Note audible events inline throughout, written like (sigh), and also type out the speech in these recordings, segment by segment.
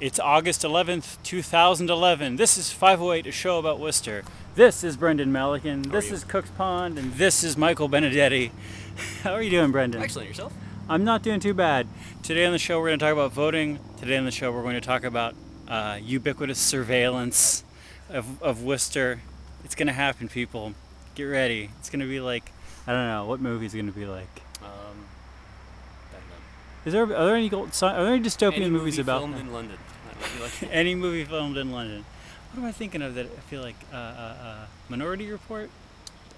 It's August 11th, 2011. This is 508, a show about Worcester. This is Brendan Melican. This you? is Cook's Pond, and this is Michael Benedetti. (laughs) How are you doing, Brendan? Excellent. Yourself? I'm not doing too bad. Today on the show, we're going to talk about voting. Today on the show, we're going to talk about uh, ubiquitous surveillance of, of Worcester. It's going to happen, people. Get ready. It's going to be like, I don't know, what movie is going to be like? Batman. Is there, are there any, gold, are there any dystopian Any movies movie about filmed in London. That would be like- (laughs) any movie filmed in London? What am I thinking of that I feel like uh, uh, uh, Minority Report?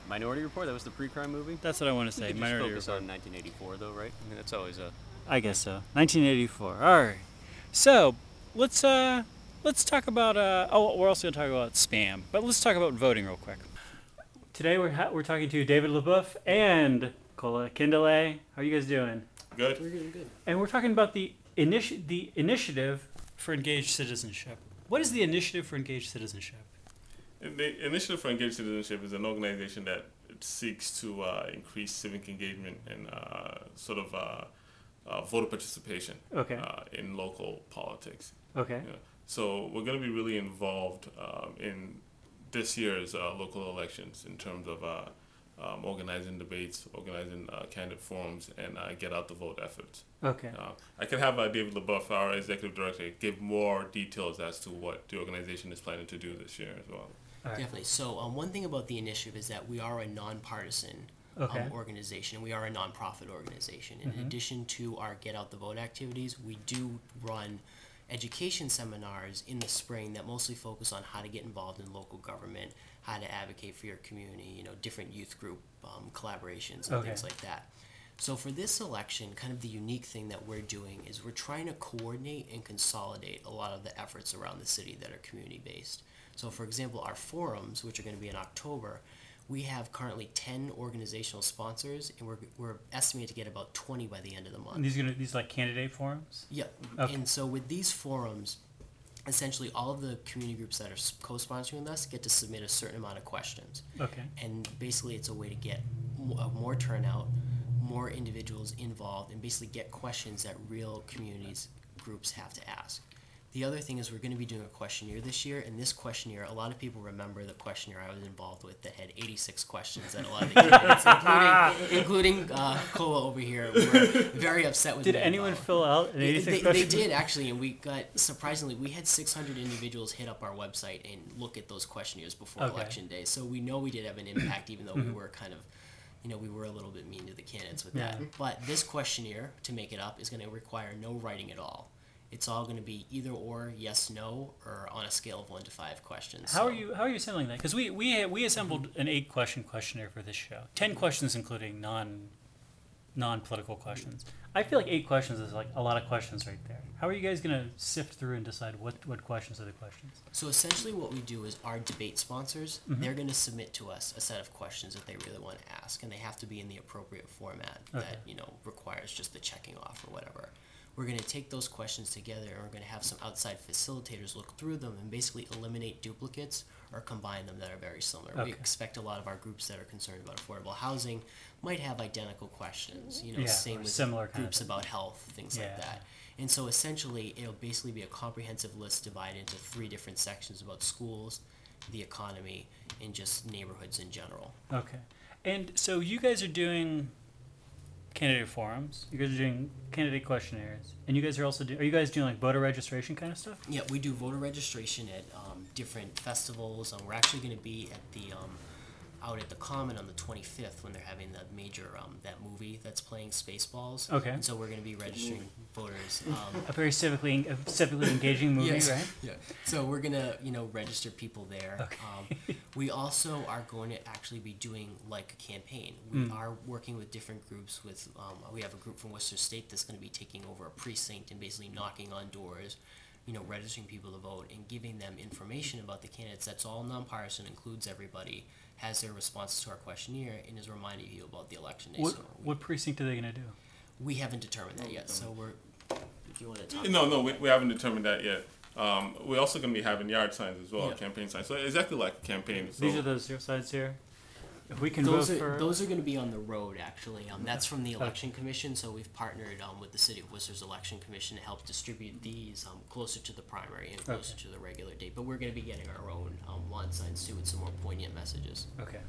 Minority Report. That was the pre-crime movie. That's what I want to We say. could just Minority focus Report. on 1984, though, right? I mean, that's always a. I guess so. 1984. All right. So let's uh let's talk about uh oh we're also gonna talk about spam, but let's talk about voting real quick. Today we're ha- we're talking to David LeBoeuf and Kola Akindele. How are you guys doing? Good. We're doing good. And we're talking about the initi- the initiative for engaged citizenship. What is the initiative for engaged citizenship? The Initiative for Engaged Citizenship is an organization that seeks to uh, increase civic engagement and uh, sort of uh, uh, voter participation Okay. uh, in local politics. Okay. Yeah. So we're going to be really involved um, in this year's uh, local elections in terms of uh, um, organizing debates, organizing uh, candidate forums, and uh, get out the vote efforts. Okay. Uh, I can have uh, David LeBoeuf, our executive director, give more details as to what the organization is planning to do this year as well. All right. Definitely. So, um, one thing about the initiative is that we are a nonpartisan Okay. um, organization. We are a nonprofit organization. In addition to our Get Out the Vote activities, we do run education seminars in the spring that mostly focus on how to get involved in local government, how to advocate for your community, you know, different youth group um, collaborations and Okay. things like that. So for this election, kind of the unique thing that we're doing is we're trying to coordinate and consolidate a lot of the efforts around the city that are community based. So for example, our forums, which are going to be in October, we have currently 10 organizational sponsors and we're, we're estimated to get about 20 by the end of the month. And these gonna these like candidate forums? yeah Okay. And so with these forums, essentially all of the community groups that are s- co-sponsoring with us get to submit a certain amount of questions Okay. and basically it's a way to get mo- uh, more turnout more individuals involved and basically get questions that real communities groups have to ask the other thing is we're going to be doing a questionnaire this year and this questionnaire a lot of people remember the questionnaire i was involved with that had 86 questions that a lot of the candidates including, (laughs) including uh, Kola over here were very upset with Did me anyone about. fill out an They, 86 they, they question? did actually, and we got surprisingly, we had 600 individuals hit up our website and look at those questionnaires before Okay. election day. So we know we did have an impact, even though we were kind of, you know, we were a little bit mean to the candidates with Yeah. that. But this questionnaire, to make it up, is going to require no writing at all. It's all going to be either or, yes, no, or on a scale of one to five questions. How So- are you? How are you assembling that? Because we we we assembled an eight question questionnaire for this show. Ten questions, including non non political questions. I feel like eight questions is like a lot of questions right there. How are you guys gonna sift through and decide what what questions are the questions? So essentially, what we do is our debate sponsors Mm-hmm. they're going to submit to us a set of questions that they really want to ask, and they have to be in the appropriate format Okay. that you know requires just the checking off or whatever. We're going to take those questions together, and we're going to have some outside facilitators look through them and basically eliminate duplicates or combine them that are very similar. Okay. We expect a lot of our groups that are concerned about affordable housing might have identical questions. You know, Yeah, same with similar groups about health, things Yeah. like that. And so essentially, it'll basically be a comprehensive list divided into three different sections about schools, the economy, and just neighborhoods in general. Okay. And so you guys are doing candidate forums. You guys are doing candidate questionnaires, and you guys are also do, are you guys doing like voter registration kind of stuff? Yeah, we do voter registration at um, different festivals. Um, we're actually going to be at the um, out at the Common on the 25th when they're having that major um, that movie that's playing Spaceballs. Okay. And so we're going to be registering voters. Um, A very civically a civically engaging movie, Yes. right? Yeah. So we're gonna, you know, register people there. Okay. Um, we also are going to actually be doing like a campaign. We Hmm. are working with different groups. With um, we have a group from Worcester State that's going to be taking over a precinct and basically knocking on doors, you know, registering people to vote and giving them information about the candidates. That's all nonpartisan, includes everybody. Has their responses to our questionnaire and is reminding you about the election day. What So we, what precinct are they gonna do? we haven't determined that yet. So we're. If you want to talk. No, no, we, we haven't determined that yet. Um, we're also going to be having yard signs as well, Yeah. campaign signs. So exactly like a campaign. So These are those sides here. If we can those vote are for those are going to be on the road actually. Um, that's from the election commission. So we've partnered um, with the city of Worcester's election commission to help distribute these um, closer to the primary and closer to the regular date. But we're going to be getting our own um, lawn signs too with some more poignant messages. okay.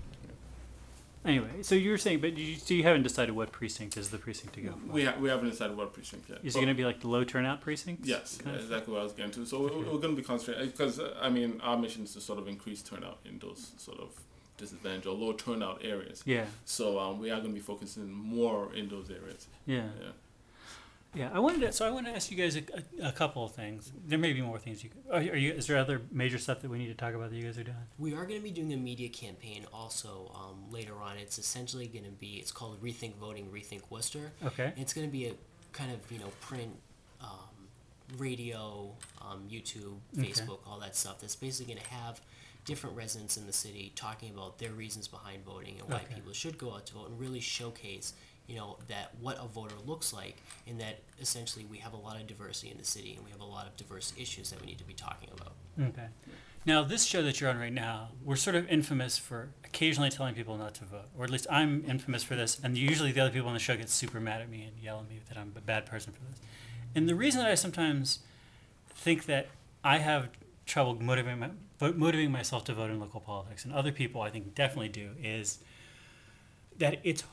Anyway, so you were saying, but you, so you haven't decided what precinct is the precinct to go for. We, ha- we haven't decided what precinct yet. Is But- it going to be like the low turnout precincts? Yes, kind of? exactly what I was getting to. So we're, we're going to be concentrating because uh, I mean our mission is to sort of increase turnout in those sort of disadvantaged or low turnout areas. Yeah, So um, we are going to be focusing more in those areas. yeah, Yeah. yeah. I wanted to, so I want to ask you guys a, a, a couple of things. There may be more things you. Could, are, you- are you? Is there other major stuff that we need to talk about that you guys are doing? We are going to be doing a media campaign also um, later on. It's essentially going to be it's called Rethink Voting, Rethink Worcester. Okay. It's going to be a kind of you know print, um, radio, um, YouTube, Okay. Facebook, all that stuff. That's basically going to have different residents in the city talking about their reasons behind voting and why Okay. people should go out to vote, and really showcase you know that what a voter looks like, and that essentially we have a lot of diversity in the city, and we have a lot of diverse issues that we need to be talking about. Okay. Now, this show that you're on right now, we're sort of infamous for occasionally telling people not to vote, or at least I'm infamous for this. And usually, the other people on the show get super mad at me and yell at me that I'm a bad person for this. And the reason that I sometimes think that I have trouble motivating my, vo- motivating myself to vote in local politics, and other people I think definitely do, is that it's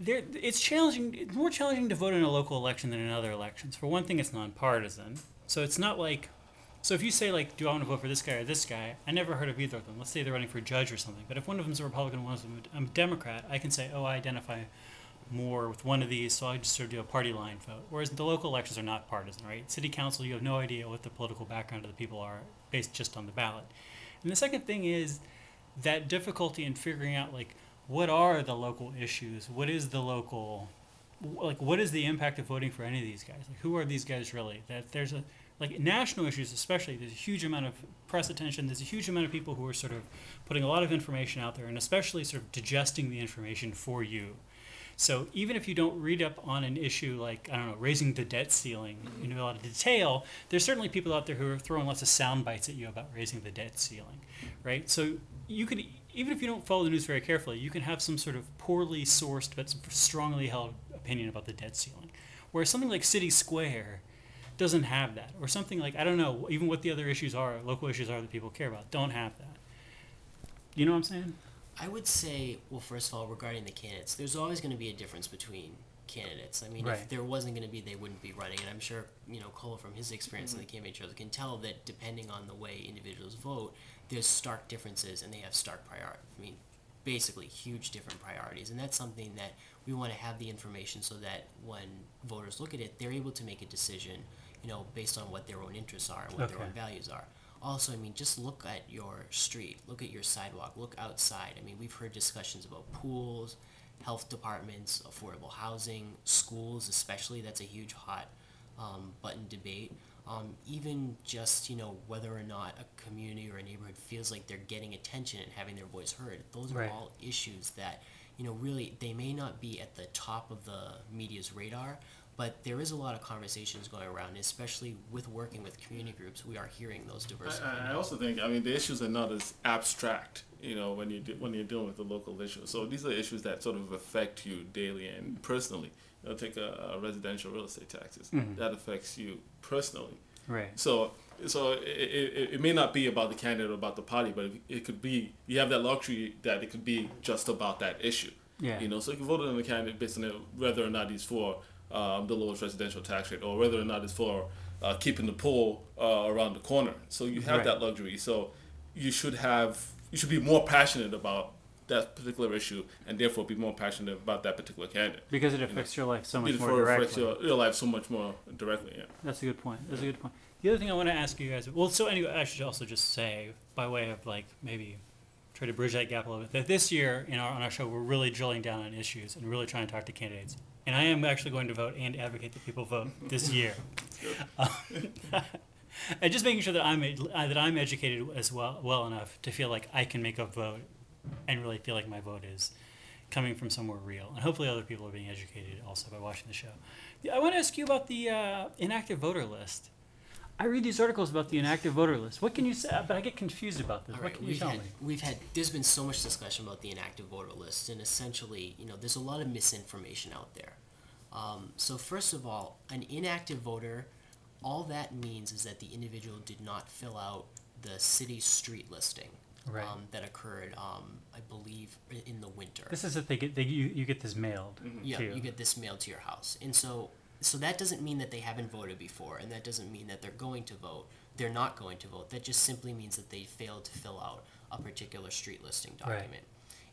there. It's challenging. It's more challenging to vote in a local election than in other elections. For one thing, it's nonpartisan, so it's not like so if you say like, do I want to vote for this guy or this guy? I never heard of either of them. Let's say they're running for judge or something. But if one of them's a Republican, and one of them a Democrat, I can say, oh, I identify more with one of these, so I just sort of do a party line vote. Whereas the local elections are not partisan, right? City council, you have no idea what the political background of the people are based just on the ballot. And the second thing is that difficulty in figuring out like what are the local issues? What is the local like what is the impact of voting for any of these guys? Like who are these guys really? That there's a like national issues especially there's a huge amount of press attention there's a huge amount of people who are sort of putting a lot of information out there and especially sort of digesting the information for you so even if you don't read up on an issue like i don't know raising the debt ceiling mm-hmm. in a lot of detail there's certainly people out there who are throwing lots of sound bites at you about raising the debt ceiling right? So you could even if you don't follow the news very carefully you can have some sort of poorly sourced but strongly held opinion about the debt ceiling. Whereas something like city square doesn't have that or something like i don't know even what the other issues are local issues are that people care about don't have that. You know what i'm saying I would say, well, first of all, regarding the candidates, there's always going to be a difference between candidates. I mean, Right. if there wasn't going to be, they wouldn't be running. And I'm sure, you know, Kola, from his experience in the mm-hmm. campaign trails, can tell that depending on the way individuals vote, there's stark differences and they have stark priorities. I mean, basically, huge different priorities. And that's something that we want to have the information so that when voters look at it, they're able to make a decision, you know, based on what their own interests are and what their own values are. Also, I mean, just look at your street, look at your sidewalk, look outside. I mean, we've heard discussions about pools, health departments, affordable housing, schools, especially. That's a huge hot um, button debate. Um, even just, you know, whether or not a community or a neighborhood feels like they're getting attention and having their voice heard. Those are Right. all issues that, you know, really, they may not be at the top of the media's radar, but there is a lot of conversations going around, especially with working with community groups. We are hearing those diverse I, I also think I mean the issues are not as abstract, you know, when you de- when you're dealing with the local issues. So these are issues that sort of affect you daily and personally. You know, take a, a residential real estate taxes Mhm. that affects you personally. right So so it, it, it may not be about the candidate or about the party, but it could be you have that luxury that it could be just about that issue. yeah You know, so you can vote on the candidate based on whether or not he's for um, the lowest residential tax rate or whether or not it's for uh, keeping the pool uh, around the corner. So you have Right. that luxury. So you should have you should be more passionate about that particular issue and therefore be more passionate about that particular candidate. because it affects your life so much more it affects directly your, your life so much more directly. Yeah. That's a good point. That's a good point. The other thing I want to ask you guys, well, so anyway, I should also just say, by way of like maybe try to bridge that gap a little bit, that this year in our, on our show, we're really drilling down on issues and really trying to talk to candidates. And I am actually going to vote and advocate that people vote this (laughs) year. Um, (laughs) and just making sure that I'm uh, that I'm educated as well well enough to feel like I can make a vote and really feel like my vote is coming from somewhere real. And hopefully other people are being educated also by watching the show. I want to ask you about the uh, inactive voter list. I read these articles about the inactive voter list. What can you say? But I get confused about this. All what can you we've tell had me? we've had there's been so much discussion about the inactive voter list, and essentially, you know, there's a lot of misinformation out there. Um, so first of all, an inactive voter, all that means is that the individual did not fill out the city street listing Right. um, that occurred, um, I believe, in the winter. This is that they get they, you, you get this mailed Yeah, to you. you get this mailed to your house, and so so that doesn't mean that they haven't voted before, and that doesn't mean that they're going to vote. They're not going to vote. That just simply means that they failed to fill out a particular street listing Right. document.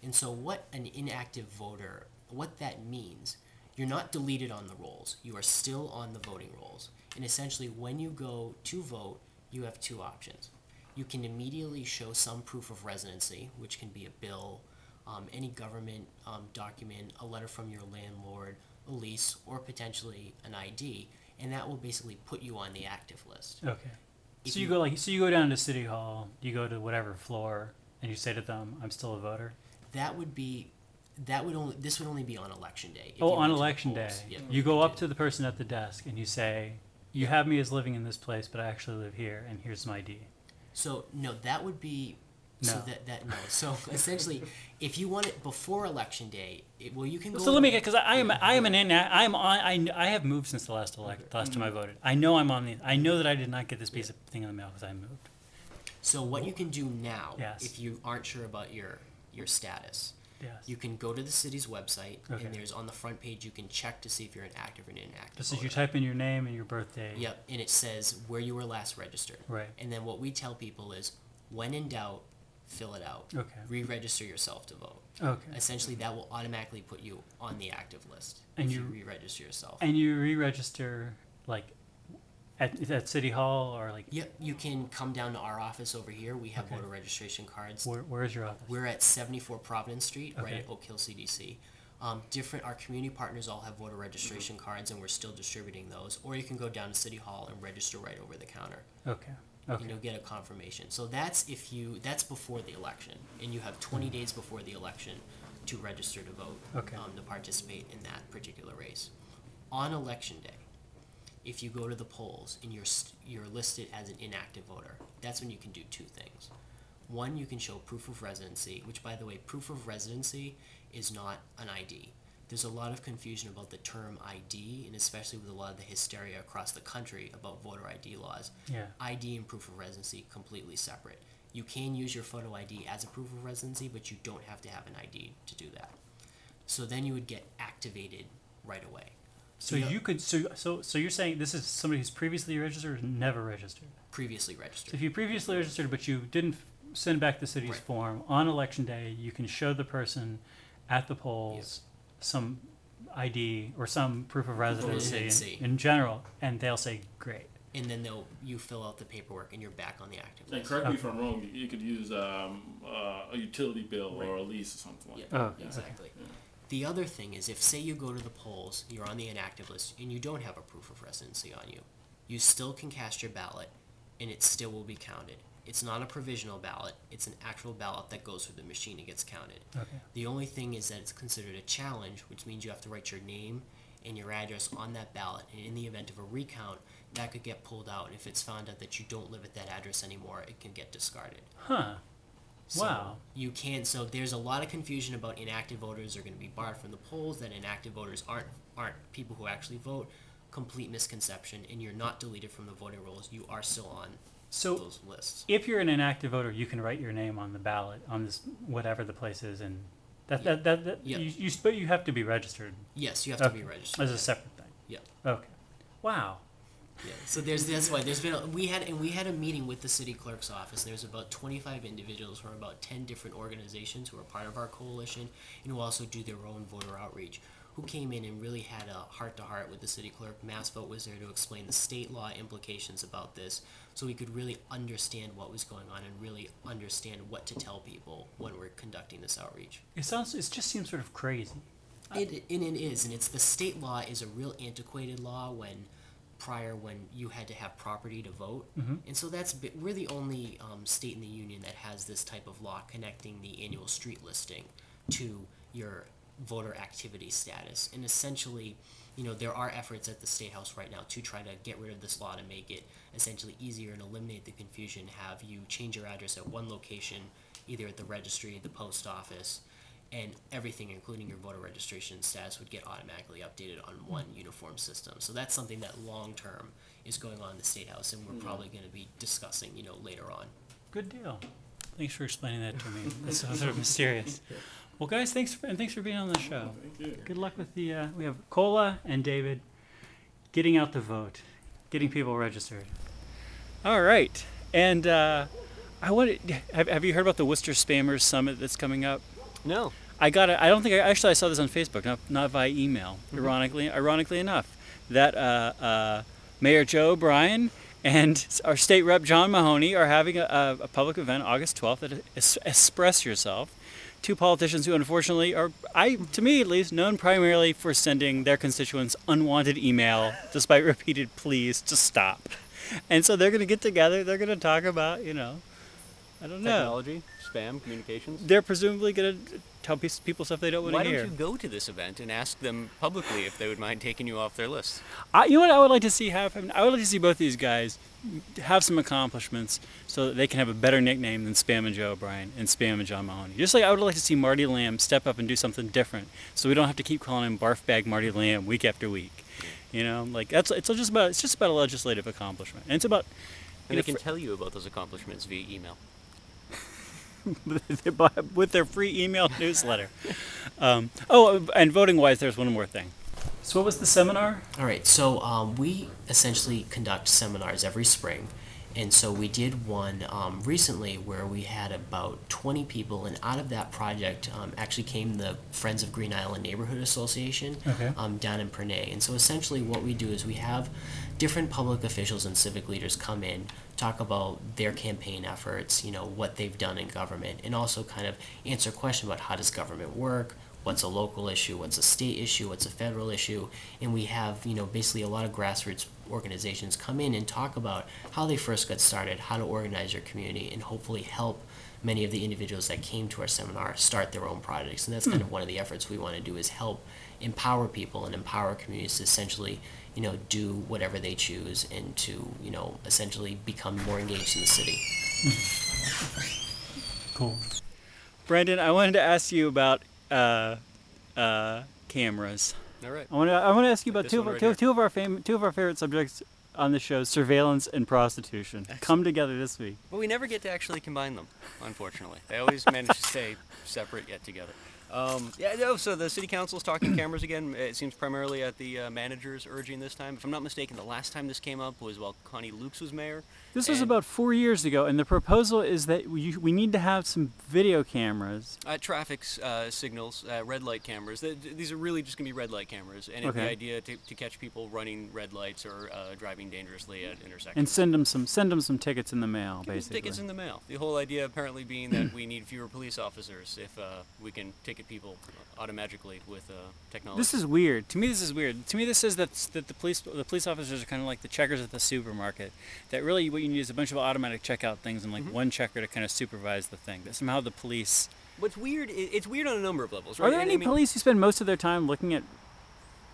And so, what an inactive voter, what that means, you're not deleted on the rolls. You are still on the voting rolls. And essentially, when you go to vote, you have two options. You can immediately show some proof of residency, which can be a bill, um, any government um, document, a letter from your landlord, a lease, or potentially an ID, and that will basically put you on the active list. Okay. If So you you- go like so you go down to city hall, you go to whatever floor, and you say to them, "I'm still a voter." That would be, that would only, this would only be on election day. oh, on election day. Yep, you go up to the person at the desk and you say, "You Yeah. have me as living in this place, but I actually live here, and here's my ID." So no, that would be. So No. that that no. So essentially, if you want it before election day, it, well, you can go. So let me get because I am I am an in I am on I, I have moved since the last elect the last time I Mm-hmm. voted. I know I'm on the I know that I did not get this piece of thing in the mail because I moved. So what you can do now, Yes. if you aren't sure about your your status, Yes. you can go to the city's website, Okay. and there's on the front page you can check to see if you're an active or an inactive. Just as you voter. type in your name and your birthday. Yep, and it says where you were last registered. Right. And then what we tell people is, when in doubt, fill it out. Okay. Re-register yourself to vote. Okay. Essentially, that will automatically put you on the active list And you, you- re-register yourself. And you re-register like at at city hall or like Yep, you can come down to our office over here. We have Okay. voter registration cards. where where's your office? We're at 74 Providence Street, right at Oak Hill CDC. Um, different, our community partners all have voter registration cards, and we're still distributing those. Or you can go down to City Hall and register right over the counter, Okay. And Okay. you'll get a confirmation. So that's if you, that's before the election, and you have 20 days before the election to register to vote, Okay. um, to participate in that particular race. On election day, if you go to the polls and you're st- you're listed as an inactive voter, that's when you can do two things. One, you can show proof of residency, which, by the way, proof of residency is not an ID. There's a lot of confusion about the term ID, and especially with a lot of the hysteria across the country about voter ID laws. Yeah. ID and proof of residency completely separate. You can use your photo ID as a proof of residency, but you don't have to have an ID to do that. So then you would get activated right away. So Yeah. you could so so so you're saying this is somebody who's previously registered or never registered. Previously So registered. if you previously registered but you didn't send back the city's Right. form on election day, you can show the person at the polls some ID or some proof of residency in- residency. in, general, and they'll say great. and then they'll you fill out the paperwork and you're back on the active And list. correct me if I'm wrong. You, you could use um, uh, a utility bill or a lease or something like Yeah, that. Oh, okay. exactly. The other thing is if say you go to the polls, you're on the inactive list and you don't have a proof of residency on you, you still can cast your ballot and it still will be counted. It's not a provisional ballot, it's an actual ballot that goes through the machine and gets counted. Okay. The only thing is that it's considered a challenge, which means you have to write your name and your address on that ballot. And in the event of a recount, that could get pulled out. And if it's found out that you don't live at that address anymore, it can get discarded. Huh. So Wow. You can't. So there's a lot of confusion about inactive voters are going to be barred from the polls. That inactive voters aren't aren't people who actually vote. Complete misconception. And you're not deleted from the voting rolls. You are still on So those lists. if you're an inactive voter, you can write your name on the ballot on this whatever the place is, and that that that, that Yeah. you, you but you have to be registered Yes, you have to Okay. be registered. as a separate thing. Yeah. Okay. Wow. Yeah. So there's that's why there's been a, we had and we had a meeting with the city clerk's office. There's about 25 individuals from about 10 different organizations who are part of our coalition and who also do their own voter outreach. Who came in and really had a heart to heart with the city clerk. Mass vote was there to explain the state law implications about this, so we could really understand what was going on and really understand what to tell people when we're conducting this outreach. It sounds. It just seems sort of crazy. It, and it is, and it's the state law is a real antiquated law when prior when you had to have property to vote, Mhm. and so that's we're the only um, state in the union that has this type of law connecting the annual street listing to your voter activity status, and essentially, you know, there are efforts at the State House right now to try to get rid of this law to make it essentially easier and eliminate the confusion. Have you change your address at one location, either at the registry, the post office, and everything, including your voter registration status, would get automatically updated on one uniform system. So that's something that long term is going on in the State House, and we're mm-hmm. probably going to be discussing, you know, later on. Good deal. Thanks for explaining that to me. That's so sort of mysterious. Well, guys, thanks for, and thanks for being on the show. Thank you. Good luck with the. Uh, we have Kola and David getting out the vote, getting people registered. All right, and uh, I wanted. Have, have you heard about the Worcester Spammers Summit that's coming up? No. I got it. I don't think I actually I saw this on Facebook, not not via email. Mm-hmm. Ironically, ironically enough, that uh, uh, Mayor Joe O'Brien and our state rep John Mahoney are having a, a, a public event August 12th at Es- Express Yourself. Two politicians who unfortunately are, I to me at least, known primarily for sending their constituents unwanted email despite (laughs) repeated pleas to stop. And so they're going to get together. They're going to talk about, you know, I don't know. Technology, spam, communications. They're presumably going to tell people stuff they don't want Why to hear. Why don't you go to this event and ask them publicly if they would mind taking you off their list? I, you know what I would like to see happen? I would like to see both these guys have some accomplishments so that they can have a better nickname than Spam and Joe O'Brien and Spam and John Mahoney. Just like I would like to see Marty Lamb step up and do something different so we don't have to keep calling him Barf Bag Marty Lamb week after week. You know, like that's it's just about it's just about a legislative accomplishment. And it's about And you they know, can tell you about those accomplishments via email. (laughs) with their free email newsletter. Um, oh, and voting wise, there's one more thing. So, what was the seminar? All right, so um, we essentially conduct seminars every spring. And so we did one um, recently where we had about 20 people, and out of that project um, actually came the Friends of Green Island Neighborhood Association Okay. um, down in Pernay. And so essentially, what we do is we have different public officials and civic leaders come in, talk about their campaign efforts, you know, what they've done in government, and also kind of answer questions about how does government work, what's a local issue, what's a state issue, what's a federal issue, and we have you know basically a lot of grassroots organizations come in and talk about how they first got started, how to organize your community, and hopefully help many of the individuals that came to our seminar start their own projects. And that's kind hmm. of one of the efforts we want to do is help empower people and empower communities to essentially you know do whatever they choose and to you know essentially become more engaged in the city. (laughs) Cool. Brendan, I wanted to ask you about uh, uh, cameras. All right. I want to I want to ask you about two of, right two, two of our fam- two of our favorite subjects on the show: surveillance and prostitution. Come together this week. But we never get to actually combine them, unfortunately. They always manage to stay separate yet together. Um, yeah, no, so the city council's talking cameras again. It seems primarily at the uh, manager's urging this time. If I'm not mistaken, the last time this came up was while Connie Lukes was mayor. This was about four years ago, and the proposal is that we, we need to have some video cameras. Uh, traffic uh, signals, uh, red light cameras. Th- th- these are really just going to be red light cameras. And it- the idea to, to catch people running red lights or uh, driving dangerously at intersections. And send them some send them some tickets in the mail, Give basically. tickets in the mail. The whole idea apparently being that we need fewer police officers if uh, we can ticket people automatically with uh, technology. This is weird. To me, this is weird. To me, this is that that the police the police officers are kind of like the checkers at the supermarket. That really what you need is a bunch of automatic checkout things and like Mm-hmm. one checker to kind of supervise the thing. That somehow the police. What's weird? It's weird on a number of levels, right? Are there And any I mean, police who spend most of their time looking at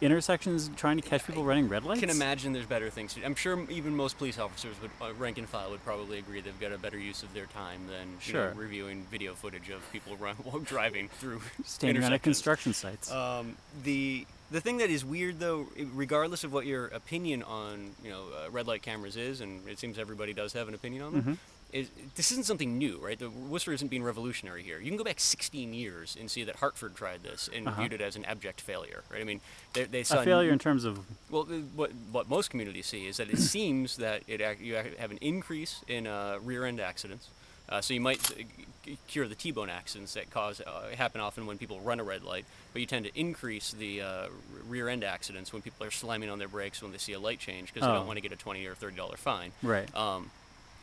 intersections trying to catch people running red lights? I can imagine there's better things to do. I'm sure even most police officers would, uh, rank and file, would probably agree they've got a better use of their time than you know, Sure. reviewing video footage of people (laughs) run, while driving through (laughs) Standing on construction sites. Um, the the thing that is weird though, regardless of what your opinion on you know uh, red light cameras is, and it seems everybody does have an opinion on them, Mm-hmm. Is this isn't something new, right? The Worcester isn't being revolutionary here. You can go back 16 years and see that Hartford tried this and Uh-huh. viewed it as an abject failure, right? I mean, they, they saw a failure in terms of well, uh, what what most communities see is that it (coughs) seems that it ac- you have an increase in uh, rear end accidents. Uh, so you might uh, cure the T-bone accidents that cause uh, happen often when people run a red light, but you tend to increase the uh, rear end accidents when people are slamming on their brakes when they see a light change because they Oh. don't want to get a twenty or thirty dollar fine. right. Um,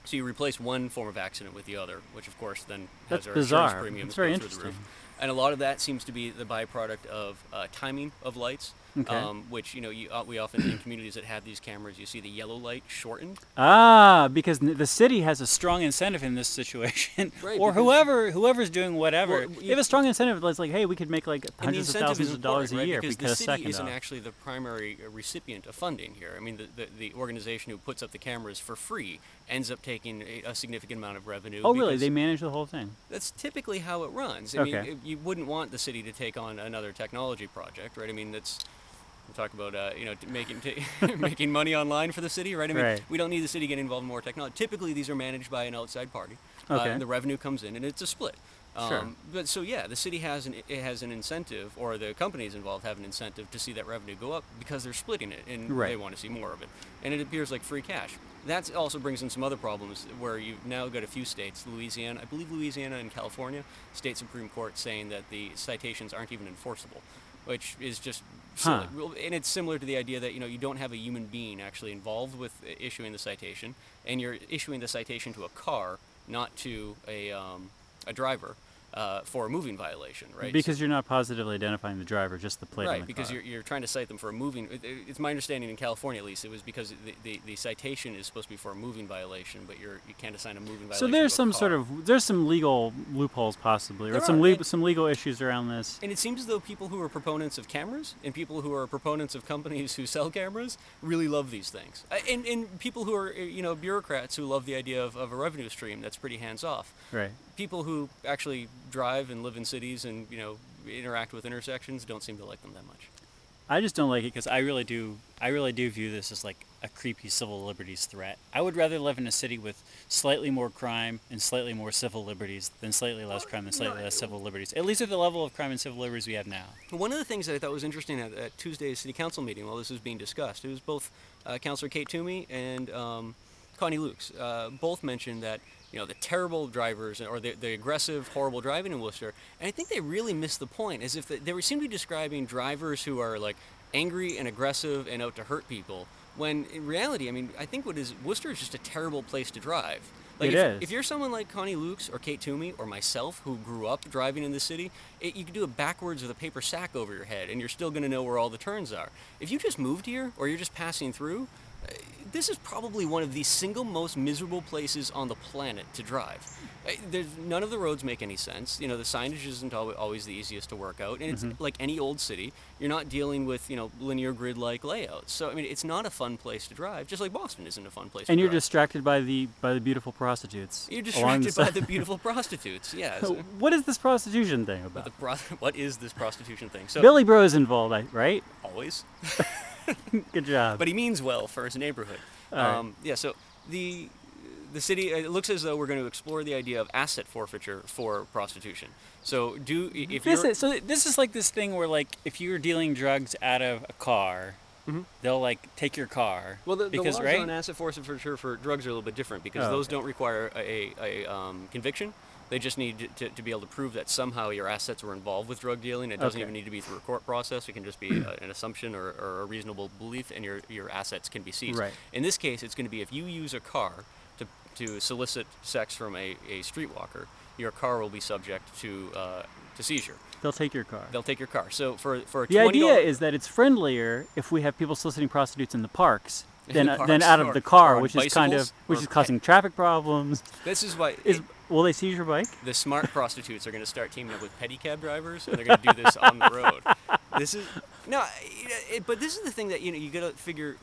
so you replace one form of accident with the other, which of course then That's has our bizarre. insurance premiums That's very go through the roof. And a lot of that seems to be the byproduct of uh, timing of lights. Okay. Um, which you know, you, uh, we often in communities that have these cameras, you see the yellow light shortened. Ah, because the city has a strong incentive in this situation, (laughs) Right, or because- whoever whoever's doing whatever. Well, they you- have a strong incentive. It's like, hey, we could make like hundreds of thousands of dollars a year right? we because cut the city isn't off. actually the primary recipient of funding here. I mean, the, the, the organization who puts up the cameras for free ends up taking a, a significant amount of revenue. oh, really? They manage the whole thing. That's typically how it runs. I Okay. it- you wouldn't want the city to take on another technology project, right? I mean, that's we talk about uh, you know t- making t- (laughs) making money online for the city, right? I mean, Right. we don't need the city getting involved in more technology. Typically, these are managed by an outside party, uh, and the revenue comes in, and it's a split. Sure. Um, but so yeah, the city has an it has an incentive, or the companies involved have an incentive to see that revenue go up because they're splitting it, and they want to see more of it, and it appears like free cash. That also brings in some other problems where you've now got a few states, Louisiana, I believe Louisiana and California, state supreme court saying that the citations aren't even enforceable, which is just. Huh. And it's similar to the idea that you know you don't have a human being actually involved with issuing the citation, and you're issuing the citation to a car, not to a um, a driver. Uh, for a moving violation, right? So- Because you're not positively identifying the driver, just the plate right the because car. you're, you're trying to cite them for a moving it- it- it's my understanding in california at least it was because the, the, the citation is supposed to be for a moving violation but you're you can't assign a moving violation So there's some sort of there's some legal loopholes possibly, or There some le- some legal issues around this. and it seems as though people who are proponents of cameras and people who are proponents of companies who sell cameras really love these things. Uh, And, and people who are, you know, bureaucrats who love the idea of, of a revenue stream that's pretty hands off. Right. People who actually drive and live in cities and, you know, interact with intersections don't seem to like them that much. I just don't like it because I really do. I really do view this as like a creepy civil liberties threat. I would rather live in a city with slightly more crime and slightly more civil liberties than slightly less crime and slightly less civil liberties. At least at the level of crime and civil liberties we have now. One of the things that I thought was interesting at, at Tuesday's city council meeting while this was being discussed, it was both uh, Councillor Kate Toomey and um, Connie Lukes. Uh, both mentioned that you know the terrible drivers or the, the aggressive, horrible driving in Worcester, and I think they really missed the point. As if the, they were seem to be describing drivers who are like angry and aggressive and out to hurt people. When in reality, I mean, I think what is Worcester is just a terrible place to drive. Like It if, is. if you're someone like Connie Lukes or Kate Toomey or myself who grew up driving in the city, it, you can do it backwards with a paper sack over your head and you're still going to know where all the turns are. If you just moved here or you're just passing through, this is probably one of the single most miserable places on the planet to drive. There's, none of the roads make any sense. You know, the signage isn't always the easiest to work out, and it's Mm-hmm. like any old city. You're not dealing with you know linear grid-like layouts. So I mean, it's not a fun place to drive. Just like Boston isn't a fun place. And to you're drive. distracted by the by the beautiful prostitutes. You're distracted by the (laughs) beautiful prostitutes. Yeah. so- what is this prostitution thing the about? pro- (laughs) what is this prostitution thing? So Billy Breault is involved, right? always, (laughs) (laughs) Good job. but he means well for his neighborhood. All right. Um, yeah. So the the city it looks as though we're going to explore the idea of asset forfeiture for prostitution. So do if this you're is so. This is like this thing where like if you're dealing drugs out of a car, they'll like take your car. Mm-hmm. well, the, the because laws right. on asset forfeiture for drugs are a little bit different because Oh, those okay. don't require a, a, a um, conviction. They just need to, to be able to prove that somehow your assets were involved with drug dealing. It doesn't Okay. even need to be through a court process. It can just be a, an assumption or, or a reasonable belief, and your, your assets can be seized. Right. In this case, it's going to be if you use a car to, to solicit sex from a, a streetwalker, your car will be subject to, uh, to seizure. They'll take your car. They'll take your car. So for, for a The $20 idea is that it's friendlier if we have people soliciting prostitutes in the parks than, uh, than out of the car, which is kind of which is causing traffic problems. This is why Is it- will they seize your bike? the smart (laughs) prostitutes are going to start teaming up with pedicab drivers, and they're going to do this on the road. This is no, it, but this is the thing that you know you got to figure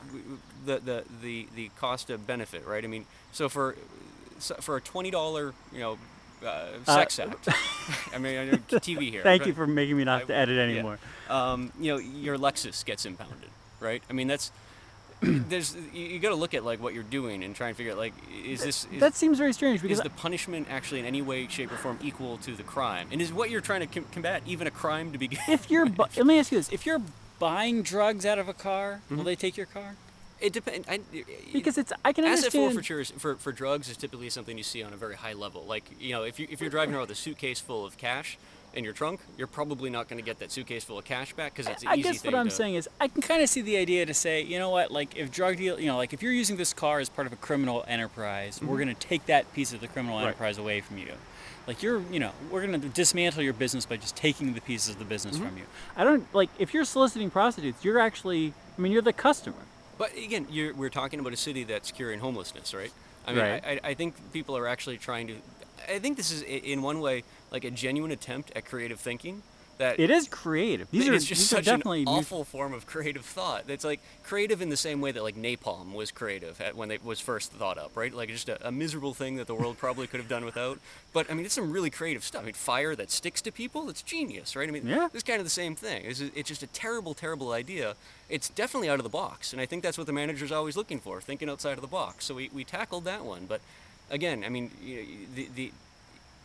the, the the the cost of benefit, right? I mean, so for so for a twenty dollar you know uh, sex act, (laughs) I mean I know TV here. Thank you for making me not have to I- edit yeah. anymore. um, you know, your Lexus gets impounded, right? I mean, that's (clears throat) there's you, you got to look at like what you're doing and try and figure out like is this is, that seems very strange because is the punishment actually in any way, shape, or form equal to the crime? And is what you're trying to com- combat even a crime to begin? if you're bu- let me ask you this: if you're buying drugs out of a car, Mm-hmm. will they take your car? It depends. Because it's I can asset understand. forfeiture is, for, for drugs is typically something you see on a very high level. Like you know, if you if you're driving around with a suitcase full of cash, in your trunk, you're probably not going to get that suitcase full of cash back because it's an I easy guess thing what I'm to- saying is I can kind of see the idea to say, you know what, like if drug deal, you know, like if you're using this car as part of a criminal enterprise, we're going to take that piece of the criminal Mm-hmm. Right. enterprise away from you. Like you're, you know, we're going to dismantle your business by just taking the pieces of the business Mm-hmm. from you. I don't like if you're soliciting prostitutes, you're actually, I mean, you're the customer. But again, you're, we're talking about a city that's curing homelessness, right? I mean, Right. I, I think people are actually trying to. I think this is, in one way, like a genuine attempt at creative thinking. That It is creative. These are it's just are such definitely an awful form of creative thought. It's like creative in the same way that like napalm was creative at, when it was first thought up, right? Like just a, a miserable thing that the world probably could have done without. But I mean, it's some really creative stuff. I mean, fire that sticks to people, that's genius, right? I mean, Yeah. it's kind of the same thing. It's, it's just a terrible, terrible idea. It's definitely out of the box, and I think that's what the manager's always looking for, thinking outside of the box. So we, we tackled that one, but again, I mean, the the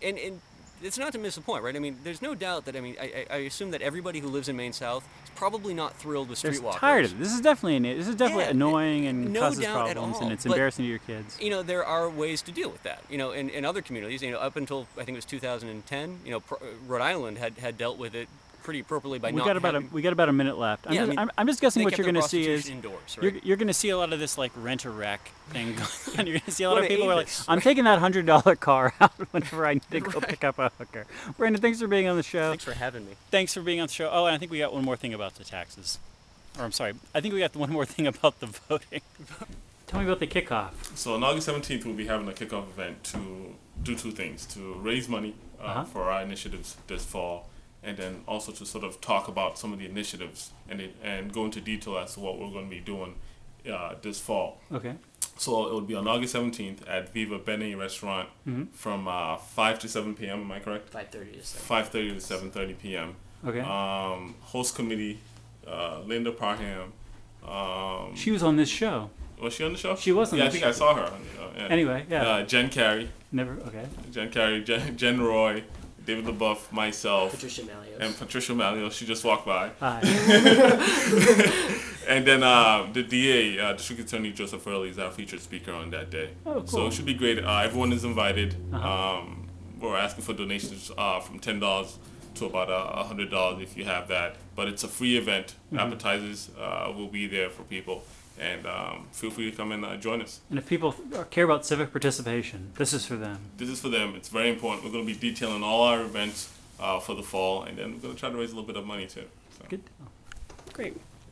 and and it's not to miss the point, right? I mean, there's no doubt that I mean, I, I assume that everybody who lives in Main South is probably not thrilled with They're streetwalkers. tired of it. This is definitely an, this is definitely Yeah, annoying and no causes problems, and it's but- embarrassing to your kids. You know, there are ways to deal with that. You know, in, in other communities, you know, up until I think it was 2010, you know, Rhode Island had, had dealt with it pretty appropriately by We not got about a we got about a minute left. I'm Yeah, I just, mean, I'm, I'm just guessing what you're going to see is prostitution indoors, you're, you're going to see a lot of this like rent a wreck thing going (laughs) on. You're going to see a lot Go of people who are like, I'm taking that hundred dollar car (laughs) out whenever I need to go pick up a hooker. Brendan, thanks for being on the show. Thanks for having me. Thanks for being on the show. Oh, and I think we got one more thing about the taxes. Or I'm sorry, I think we got one more thing (laughs) about the voting. Tell me about the kickoff. So on August 17th, we'll be having a kickoff event to do two things: to raise money uh, Uh-huh. for our initiatives this fall, and then also to sort of talk about some of the initiatives and it, and go into detail as to what we're going to be doing uh, this fall. Okay. So it will be on August 17th at Viva Bene Restaurant Mm-hmm. from uh, 5 to 7 p.m. Am I correct? 5:30 to 7. 5:30 to 7:30 p.m. Okay. Um, host committee: uh, Linda Parham. Um, she was on this show. was she on the show? She was on Yeah, I think show. I saw her. on the- uh, yeah. Anyway, yeah. Uh, Jen Carey, Never. Okay. Jen Carey, Jen, Jen Roy, David LeBoeuf, myself, Patricia Malios. and Patricia Malio. She just walked by. Hi. (laughs) (laughs) And then uh, the DA, uh, District Attorney Joseph Early, is our featured speaker on that day. Oh, cool. So it should be great. Uh, everyone is invited. Uh-huh. Um, we're asking for donations uh, from ten dollars to about a hundred dollars if you have that. But it's a free event. Mm-hmm. Appetizers uh, will be there for people, and um, feel free to come and uh, join us. and if people care about civic participation, this is for them. This is for them. It's very important. We're going to be detailing all our events uh, for the fall, and then we're going to try to raise a little bit of money too. So. Good. Great.